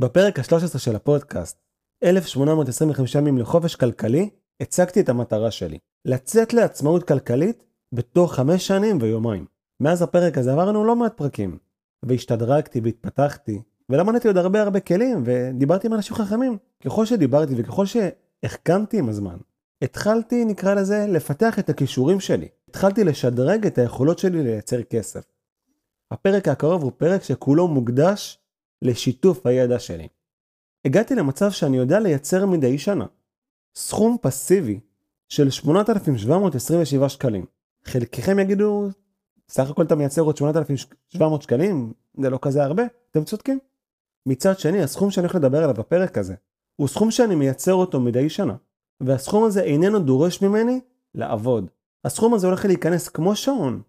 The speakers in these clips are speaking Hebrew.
בפרק ה-13 של הפודקאסט, 1825 ימים לחופש כלכלי, הצגתי את המטרה שלי, לצאת לעצמאות כלכלית בתוך חמש שנים ויומיים. מאז הפרק הזה עברנו לא מעט פרקים, והשתדרגתי והתפתחתי, ולמדתי עוד הרבה הרבה כלים, ודיברתי עם אנשים חכמים. ככל שדיברתי וככל שהחכמתי עם הזמן, התחלתי, נקרא לזה, לפתח את הכישורים שלי. התחלתי לשדרג את היכולות שלי לייצר כסף. הפרק הקרוב הוא פרק שכולו מוקדש לשיתוף הידע שלי. הגעתי למצב שאני יודע לייצר מדי שנה סכום פסיבי של 8,727 שקלים. חלקכם יגידו, סך הכל אתה מייצר עוד 8,700 שקלים, זה לא כזה הרבה, אתם צודקים. מצד שני, הסכום שאני הולך לדבר עליו בפרק הזה, הוא סכום שאני מייצר אותו מדי שנה, והסכום הזה איננו דורש ממני לעבוד. הסכום הזה הולך להיכנס כמו שעון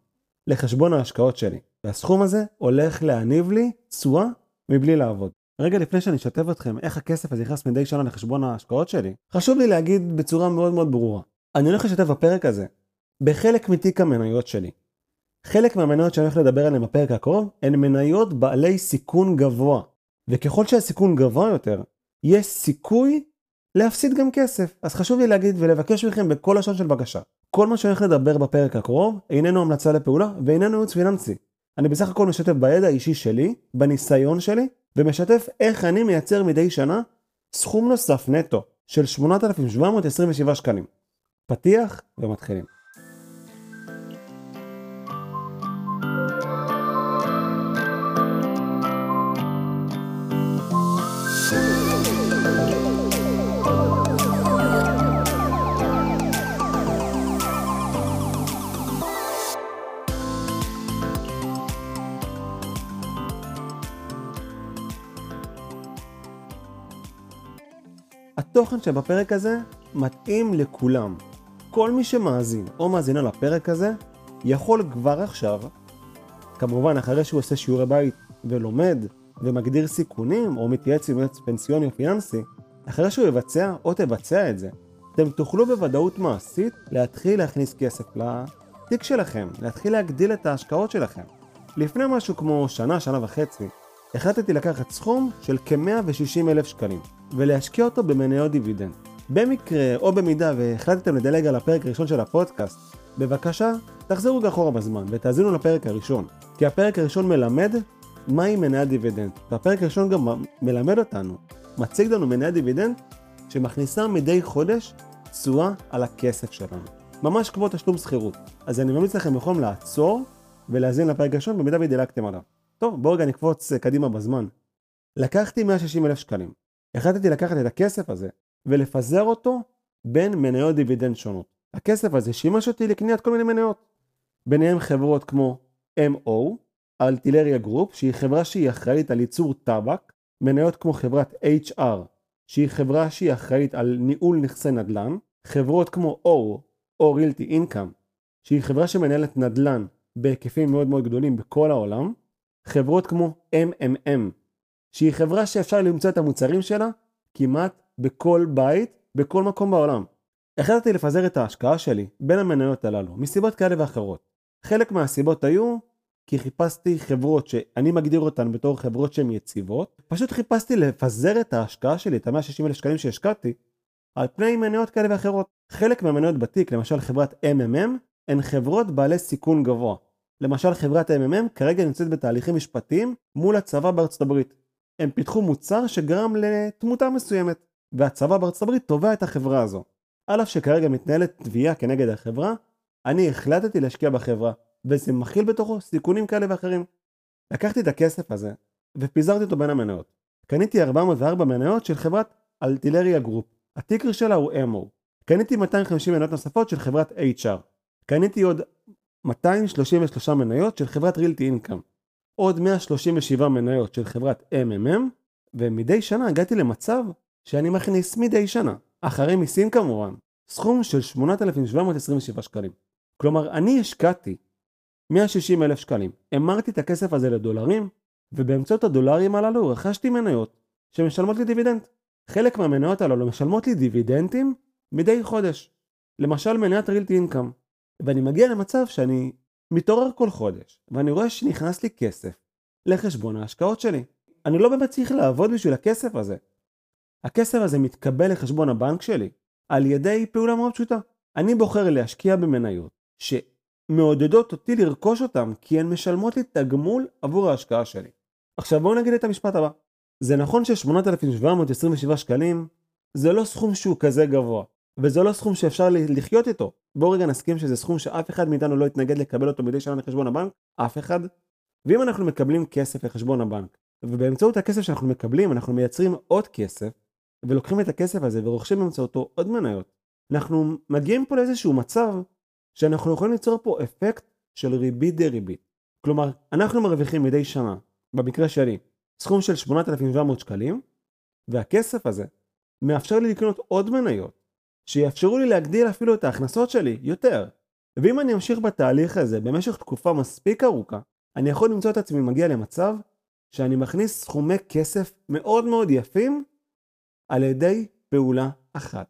לחשבון ההשקעות שלי, והסכום הזה הולך להניב לי תשואה מבלי לעבוד. רגע לפני שאני אשתף אתכם איך הכסף הזה נכנס מדי שנה לחשבון ההשקעות שלי, חשוב לי להגיד בצורה מאוד מאוד ברורה. אני הולך לשתף בפרק הזה בחלק מתיק המניות שלי. חלק מהמניות שאני הולך לדבר עליהן בפרק הקרוב הן מניות בעלי סיכון גבוה. וככל שהסיכון גבוה יותר, יש סיכוי להפסיד גם כסף. אז חשוב לי להגיד ולבקש מכם בכל לשון של בקשה. כל מה שאני הולך לדבר בפרק הקרוב איננו המלצה לפעולה ואיננו ייעוץ פיננסי. אני בסך הכל משתף בידע האישי שלי, בניסיון שלי, ומשתף איך אני מייצר מדי שנה סכום נוסף נטו של 8,727 שקלים. פתיח ומתחילים. התוכן שבפרק הזה מתאים לכולם. כל מי שמאזין או מאזינה לפרק הזה יכול כבר עכשיו, כמובן אחרי שהוא עושה שיעורי בית ולומד ומגדיר סיכונים או מתייעץ עם יועץ פנסיוני או פיננסי, אחרי שהוא יבצע או תבצע את זה, אתם תוכלו בוודאות מעשית להתחיל להכניס כסף לתיק שלכם, להתחיל להגדיל את ההשקעות שלכם. לפני משהו כמו שנה, שנה וחצי, החלטתי לקחת סכום של כ-160 אלף שקלים ולהשקיע אותו במניות דיבידנד. במקרה או במידה והחלטתם לדלג על הפרק הראשון של הפודקאסט, בבקשה תחזרו אחורה בזמן ותאזינו לפרק הראשון, כי הפרק הראשון מלמד מהי מניית דיבידנד, והפרק הראשון גם מלמד אותנו, מציג לנו מניית דיבידנד שמכניסה מדי חודש תשואה על הכסף שלנו. ממש כמו תשלום שכירות. אז אני ממליץ לכם יכולים לעצור ולהאזין לפרק הראשון במידה ודילגתם עליו. טוב, בואו רגע נקפוץ קדימה בזמן. לקחתי 160 אלף שקלים. החלטתי לקחת את הכסף הזה ולפזר אותו בין מניות דיבידנד שונות. הכסף הזה שימש אותי לקניית כל מיני מניות. ביניהם חברות כמו MO, Altria Group, שהיא חברה שהיא אחראית על ייצור טבק, מניות כמו חברת HR, שהיא חברה שהיא אחראית על ניהול נכסי נדל"ן, חברות כמו O, או Realty Income, שהיא חברה שמנהלת נדל"ן בהיקפים מאוד מאוד גדולים בכל העולם, חברות כמו MMM, שהיא חברה שאפשר למצוא את המוצרים שלה כמעט בכל בית, בכל מקום בעולם. החלטתי לפזר את ההשקעה שלי בין המניות הללו, מסיבות כאלה ואחרות. חלק מהסיבות היו כי חיפשתי חברות שאני מגדיר אותן בתור חברות שהן יציבות, פשוט חיפשתי לפזר את ההשקעה שלי, את ה-160 אלף שקלים שהשקעתי, על פני מניות כאלה ואחרות. חלק מהמניות בתיק, למשל חברת MMM, הן חברות בעלי סיכון גבוה. למשל חברת MMM כרגע נמצאת בתהליכים משפטיים מול הצבא בארצות הברית. הם פיתחו מוצר שגרם לתמותה מסוימת, והצבא בארצות הברית תובע את החברה הזו. על אף שכרגע מתנהלת תביעה כנגד החברה, אני החלטתי להשקיע בחברה, וזה מכיל בתוכו סיכונים כאלה ואחרים. לקחתי את הכסף הזה, ופיזרתי אותו בין המניות. קניתי 404 מניות של חברת Altria Group, ה ticker שלה הוא MO. קניתי 250 מניות נוספות של חברת HR. קניתי עוד 233 מניות של חברת Realty Income. עוד 137 מניות של חברת MMM, ומדי שנה הגעתי למצב שאני מכניס מדי שנה, אחרי מיסים כמובן, סכום של 8,727 שקלים. כלומר, אני השקעתי 160 אלף שקלים, המרתי את הכסף הזה לדולרים, ובאמצעות הדולרים הללו רכשתי מניות שמשלמות לי דיבידנד. חלק מהמניות הללו משלמות לי דיבידנדים מדי חודש. למשל מניית רילטי אינקאם. ואני מגיע למצב שאני מתעורר כל חודש, ואני רואה שנכנס לי כסף לחשבון ההשקעות שלי. אני לא באמת צריך לעבוד בשביל הכסף הזה. הכסף הזה מתקבל לחשבון הבנק שלי על ידי פעולה מאוד פשוטה. אני בוחר להשקיע במניות שמעודדות אותי לרכוש אותן כי הן משלמות לי תגמול עבור ההשקעה שלי. עכשיו בואו נגיד את המשפט הבא. זה נכון ש-8,727 שקלים זה לא סכום שהוא כזה גבוה, וזה לא סכום שאפשר לחיות איתו. בואו רגע נסכים שזה סכום שאף אחד מאיתנו לא יתנגד לקבל אותו מדי שנה לחשבון הבנק, אף אחד. ואם אנחנו מקבלים כסף לחשבון הבנק, ובאמצעות הכסף שאנחנו מקבלים אנחנו מייצרים עוד כסף, ולוקחים את הכסף הזה ורוכשים באמצעותו עוד מניות, אנחנו מגיעים פה לאיזשהו מצב שאנחנו יכולים ליצור פה אפקט של ריבית דריבית. כלומר, אנחנו מרוויחים מדי שנה, במקרה שלי, סכום של 8,700 שקלים, והכסף הזה מאפשר לי לקנות עוד מניות, שיאפשרו לי להגדיל אפילו את ההכנסות שלי יותר. ואם אני אמשיך בתהליך הזה במשך תקופה מספיק ארוכה, אני יכול למצוא את עצמי מגיע למצב שאני מכניס סכומי כסף מאוד מאוד יפים על ידי פעולה אחת,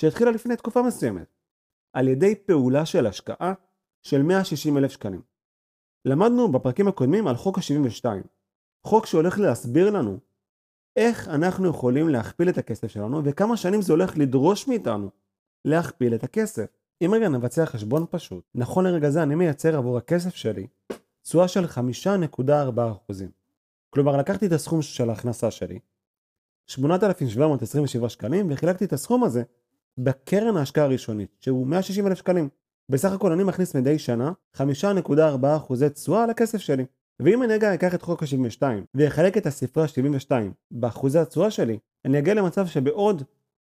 שהתחילה לפני תקופה מסוימת, על ידי פעולה של השקעה של 160 אלף שקלים. למדנו בפרקים הקודמים על חוק ה-72, חוק שהולך להסביר לנו איך אנחנו יכולים להכפיל את הכסף שלנו וכמה שנים זה הולך לדרוש מאיתנו להכפיל את הכסף. אם רגע נבצע חשבון פשוט, נכון לרגע זה אני מייצר עבור הכסף שלי תשואה של 5.4%. כלומר לקחתי את הסכום של ההכנסה שלי, 8,727 שקלים, וחילקתי את הסכום הזה בקרן ההשקעה הראשונית, שהוא 160 אלף שקלים. בסך הכל אני מכניס מדי שנה 5.4% תשואה על הכסף שלי. ואם אני רגע אקח את חוק ה-72 ואחלק את הספרה 72 באחוזי התשואה שלי, אני אגיע למצב שבעוד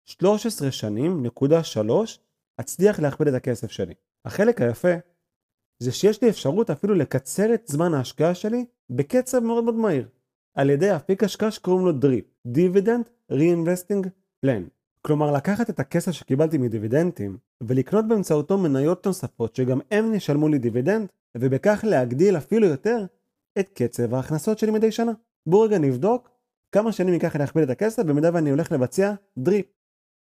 13 שנים, נקודה 3, אצליח להכפיל את הכסף שלי. החלק היפה זה שיש לי אפשרות אפילו לקצר את זמן ההשקעה שלי בקצב מאוד מאוד מהיר, על ידי אפיק השקעה שקוראים לו DRIP, Dividend Reinvesting Plan. כלומר לקחת את הכסף שקיבלתי מדיבידנדים ולקנות באמצעותו מניות נוספות שגם הם ישלמו לי דיבידנד ובכך להגדיל אפילו יותר את קצב ההכנסות שלי מדי שנה. בואו רגע נבדוק כמה שנים ייקח להכפיל את הכסף במידה ואני הולך לבצע דריפ.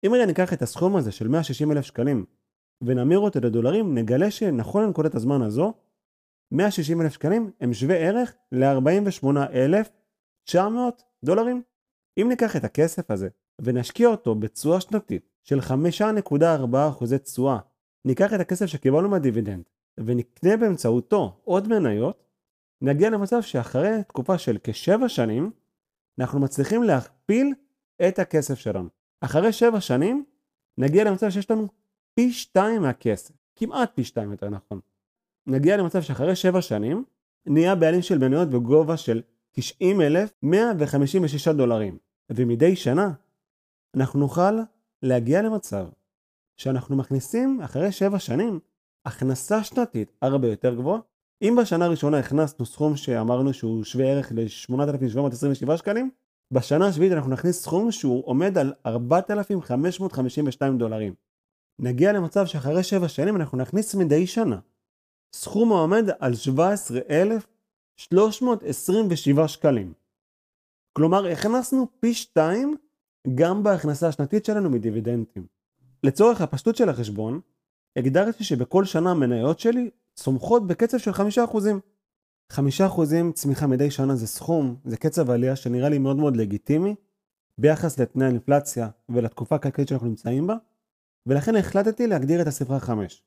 אם רגע ניקח את הסכום הזה של 160 אלף שקלים ונמיר אותו לדולרים, נגלה שנכון לנקודת הזמן הזו, 160 אלף שקלים הם שווה ערך ל-48,900 דולרים. אם ניקח את הכסף הזה ונשקיע אותו בתשואה שנתית של 5.4% תשואה, ניקח את הכסף שקיבלנו מהדיבידנד ונקנה באמצעותו עוד מניות, נגיע למצב שאחרי תקופה של כשבע שנים, אנחנו מצליחים להכפיל את הכסף שלנו. אחרי שבע שנים, נגיע למצב שיש לנו פי שתיים מהכסף, כמעט פי שתיים יותר נכון. נגיע למצב שאחרי שבע שנים, נהיה בעלים של מניות בגובה של 90,156 דולרים, ומדי שנה אנחנו נוכל להגיע למצב שאנחנו מכניסים אחרי שבע שנים הכנסה שנתית הרבה יותר גבוהה. אם בשנה הראשונה הכנסנו סכום שאמרנו שהוא שווה ערך ל-8,727 שקלים, בשנה השביעית אנחנו נכניס סכום שהוא עומד על 4,552 דולרים. נגיע למצב שאחרי 7 שנים אנחנו נכניס מדי שנה סכום העומד על 17,327 שקלים. כלומר הכנסנו פי 2 גם בהכנסה השנתית שלנו מדיבידנדים. לצורך הפשטות של החשבון, הגדרתי שבכל שנה המניות שלי צומחות בקצב של 5%. 5% צמיחה מדי שנה זה סכום, זה קצב עלייה שנראה לי מאוד מאוד לגיטימי ביחס לתנאי האינפלציה ולתקופה הכלכלית שאנחנו נמצאים בה, ולכן החלטתי להגדיר את הספרה 5.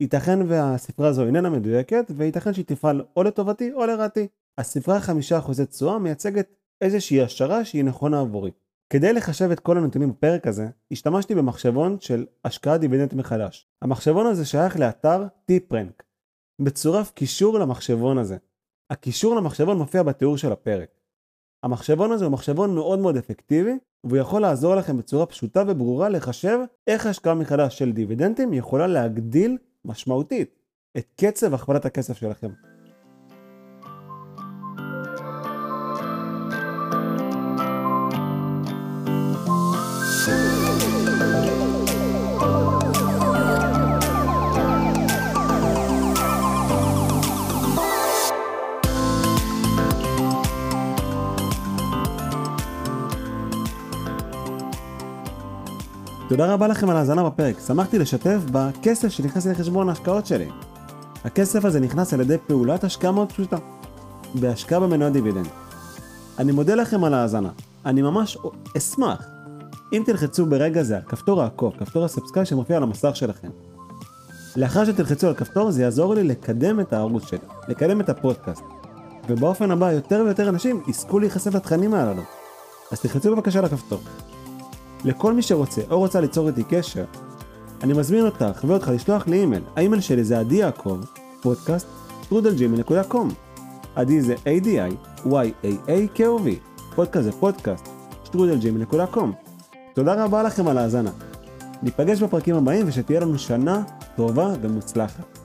ייתכן והספרה הזו איננה מדויקת, וייתכן שהיא תפעל או לטובתי או לרעתי. הספרה 5% תשואה מייצגת איזושהי השערה שהיא נכונה עבורי. כדי לחשב את כל הנתונים בפרק הזה, השתמשתי במחשבון של השקעת דיבידנד מחדש. המחשבון הזה שייך לאתר טיפרנק. מצורף קישור למחשבון הזה. הקישור למחשבון מופיע בתיאור של הפרק. המחשבון הזה הוא מחשבון מאוד מאוד אפקטיבי, והוא יכול לעזור לכם בצורה פשוטה וברורה לחשב איך השקעה מחדש של דיבידנדים יכולה להגדיל משמעותית את קצב הכפלת הכסף שלכם. תודה רבה לכם על ההאזנה בפרק, שמחתי לשתף בכסף שנכנס לחשבון ההשקעות שלי. הכסף הזה נכנס על ידי פעולת השקעה מאוד פשוטה, בהשקעה במניות דיבידנד. אני מודה לכם על ההאזנה. אני ממש אשמח אם תלחצו ברגע זה על כפתור העקוב, כפתור ה subscribe שמופיע על המסך שלכם. לאחר שתלחצו על כפתור זה יעזור לי לקדם את הערוץ שלי, לקדם את הפודקאסט. ובאופן הבא יותר ויותר אנשים יזכו להיחשף לתכנים הללו. אז תלחצו בבקשה על הכפתור. לכל מי שרוצה או רוצה ליצור איתי קשר, אני מזמין אותך ואותך לשלוח לי אימייל. האימייל שלי זה עדי יעקב, פודקאסט, שטרודל Gmail.com. עדי זה A-D-I-Y-A-A-K-O-V. פודקאסט זה פודקאסט, שטרודל Gmail.com. תודה רבה לכם על ההאזנה. ניפגש בפרקים הבאים ושתהיה לנו שנה טובה ומוצלחת.